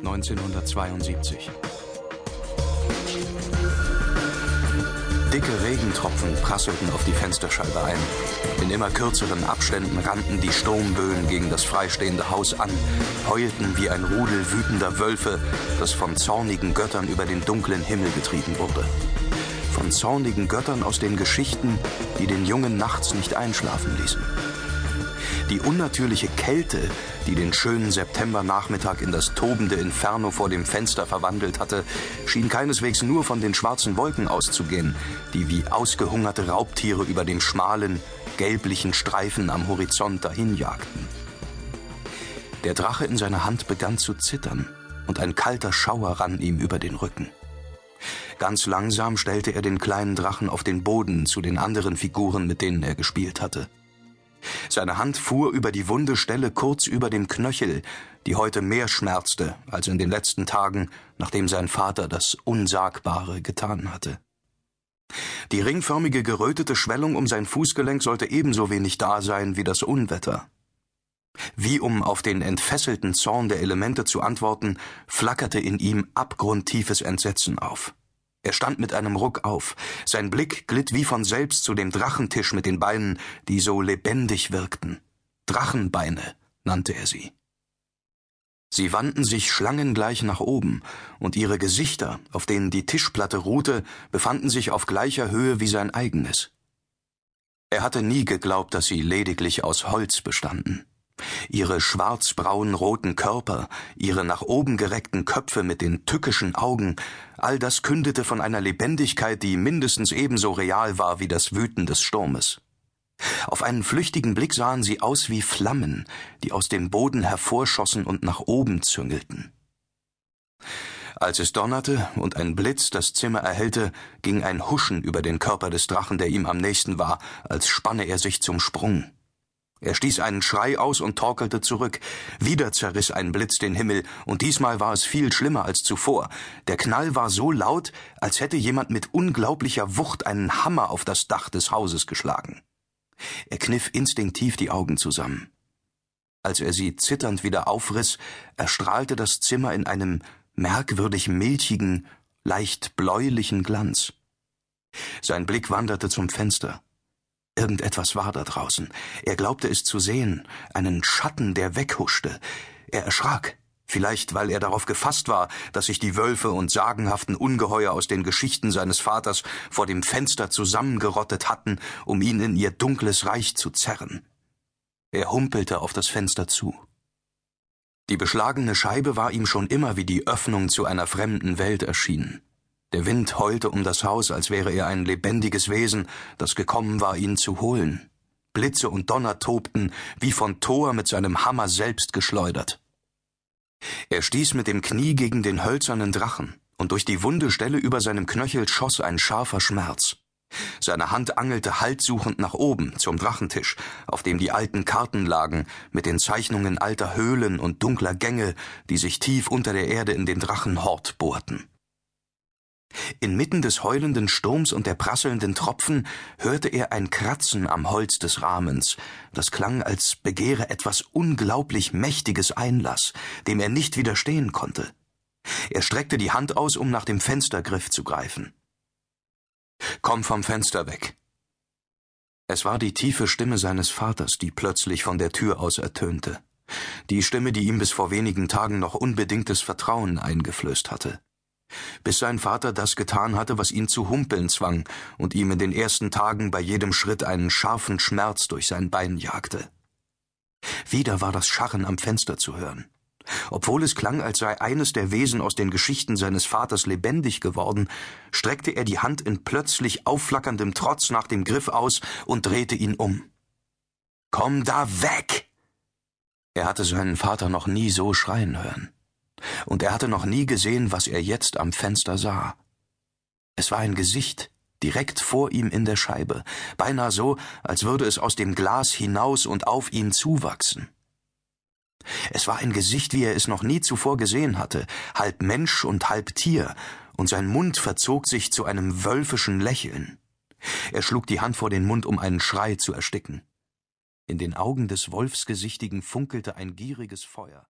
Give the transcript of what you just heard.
1972. Dicke Regentropfen prasselten auf die Fensterscheibe ein. In immer kürzeren Abständen rannten die Sturmböen gegen das freistehende Haus an, heulten wie ein Rudel wütender Wölfe, das von zornigen Göttern über den dunklen Himmel getrieben wurde. Von zornigen Göttern aus den Geschichten, die den Jungen nachts nicht einschlafen ließen. Die unnatürliche Kälte, die den schönen Septembernachmittag in das tobende Inferno vor dem Fenster verwandelt hatte, schien keineswegs nur von den schwarzen Wolken auszugehen, die wie ausgehungerte Raubtiere über dem schmalen, gelblichen Streifen am Horizont dahinjagten. Der Drache in seiner Hand begann zu zittern, und ein kalter Schauer rann ihm über den Rücken. Ganz langsam stellte er den kleinen Drachen auf den Boden zu den anderen Figuren, mit denen er gespielt hatte. Seine Hand fuhr über die wunde Stelle kurz über dem Knöchel, die heute mehr schmerzte als in den letzten Tagen, nachdem sein Vater das Unsagbare getan hatte. Die ringförmige gerötete Schwellung um sein Fußgelenk sollte ebenso wenig da sein wie das Unwetter. Wie um auf den entfesselten Zorn der Elemente zu antworten, flackerte in ihm abgrundtiefes Entsetzen auf. Er stand mit einem Ruck auf. Sein Blick glitt wie von selbst zu dem Drachentisch mit den Beinen, die so lebendig wirkten. Drachenbeine nannte er sie. Sie wandten sich schlangengleich nach oben, und ihre Gesichter, auf denen die Tischplatte ruhte, befanden sich auf gleicher Höhe wie sein eigenes. Er hatte nie geglaubt, dass sie lediglich aus Holz bestanden. Ihre schwarzbraun-roten Körper, ihre nach oben gereckten Köpfe mit den tückischen Augen, all das kündete von einer Lebendigkeit, die mindestens ebenso real war wie das Wüten des Sturmes. Auf einen flüchtigen Blick sahen sie aus wie Flammen, die aus dem Boden hervorschossen und nach oben züngelten. Als es donnerte und ein Blitz das Zimmer erhellte, ging ein Huschen über den Körper des Drachen, der ihm am nächsten war, als spanne er sich zum Sprung. Er stieß einen Schrei aus und torkelte zurück. Wieder zerriss ein Blitz den Himmel, und diesmal war es viel schlimmer als zuvor. Der Knall war so laut, als hätte jemand mit unglaublicher Wucht einen Hammer auf das Dach des Hauses geschlagen. Er kniff instinktiv die Augen zusammen. Als er sie zitternd wieder aufriss, erstrahlte das Zimmer in einem merkwürdig milchigen, leicht bläulichen Glanz. Sein Blick wanderte zum Fenster. Irgendetwas war da draußen. Er glaubte es zu sehen, einen Schatten, der weghuschte. Er erschrak, vielleicht weil er darauf gefasst war, dass sich die Wölfe und sagenhaften Ungeheuer aus den Geschichten seines Vaters vor dem Fenster zusammengerottet hatten, um ihn in ihr dunkles Reich zu zerren. Er humpelte auf das Fenster zu. Die beschlagene Scheibe war ihm schon immer wie die Öffnung zu einer fremden Welt erschienen. Der Wind heulte um das Haus, als wäre er ein lebendiges Wesen, das gekommen war, ihn zu holen. Blitze und Donner tobten, wie von Thor mit seinem Hammer selbst geschleudert. Er stieß mit dem Knie gegen den hölzernen Drachen, und durch die wunde Stelle über seinem Knöchel schoss ein scharfer Schmerz. Seine Hand angelte haltsuchend nach oben zum Drachentisch, auf dem die alten Karten lagen, mit den Zeichnungen alter Höhlen und dunkler Gänge, die sich tief unter der Erde in den Drachenhort bohrten. Inmitten des heulenden Sturms und der prasselnden Tropfen hörte er ein Kratzen am Holz des Rahmens, das klang, als begehre etwas unglaublich Mächtiges Einlass, dem er nicht widerstehen konnte. Er streckte die Hand aus, um nach dem Fenstergriff zu greifen. Komm vom Fenster weg. Es war die tiefe Stimme seines Vaters, die plötzlich von der Tür aus ertönte. Die Stimme, die ihm bis vor wenigen Tagen noch unbedingtes Vertrauen eingeflößt hatte bis sein Vater das getan hatte, was ihn zu humpeln zwang und ihm in den ersten Tagen bei jedem Schritt einen scharfen Schmerz durch sein Bein jagte. Wieder war das Scharren am Fenster zu hören. Obwohl es klang, als sei eines der Wesen aus den Geschichten seines Vaters lebendig geworden, streckte er die Hand in plötzlich aufflackerndem Trotz nach dem Griff aus und drehte ihn um. Komm da weg! Er hatte seinen Vater noch nie so schreien hören und er hatte noch nie gesehen, was er jetzt am Fenster sah. Es war ein Gesicht, direkt vor ihm in der Scheibe, beinahe so, als würde es aus dem Glas hinaus und auf ihn zuwachsen. Es war ein Gesicht, wie er es noch nie zuvor gesehen hatte, halb Mensch und halb Tier, und sein Mund verzog sich zu einem wölfischen Lächeln. Er schlug die Hand vor den Mund, um einen Schrei zu ersticken. In den Augen des Wolfsgesichtigen funkelte ein gieriges Feuer.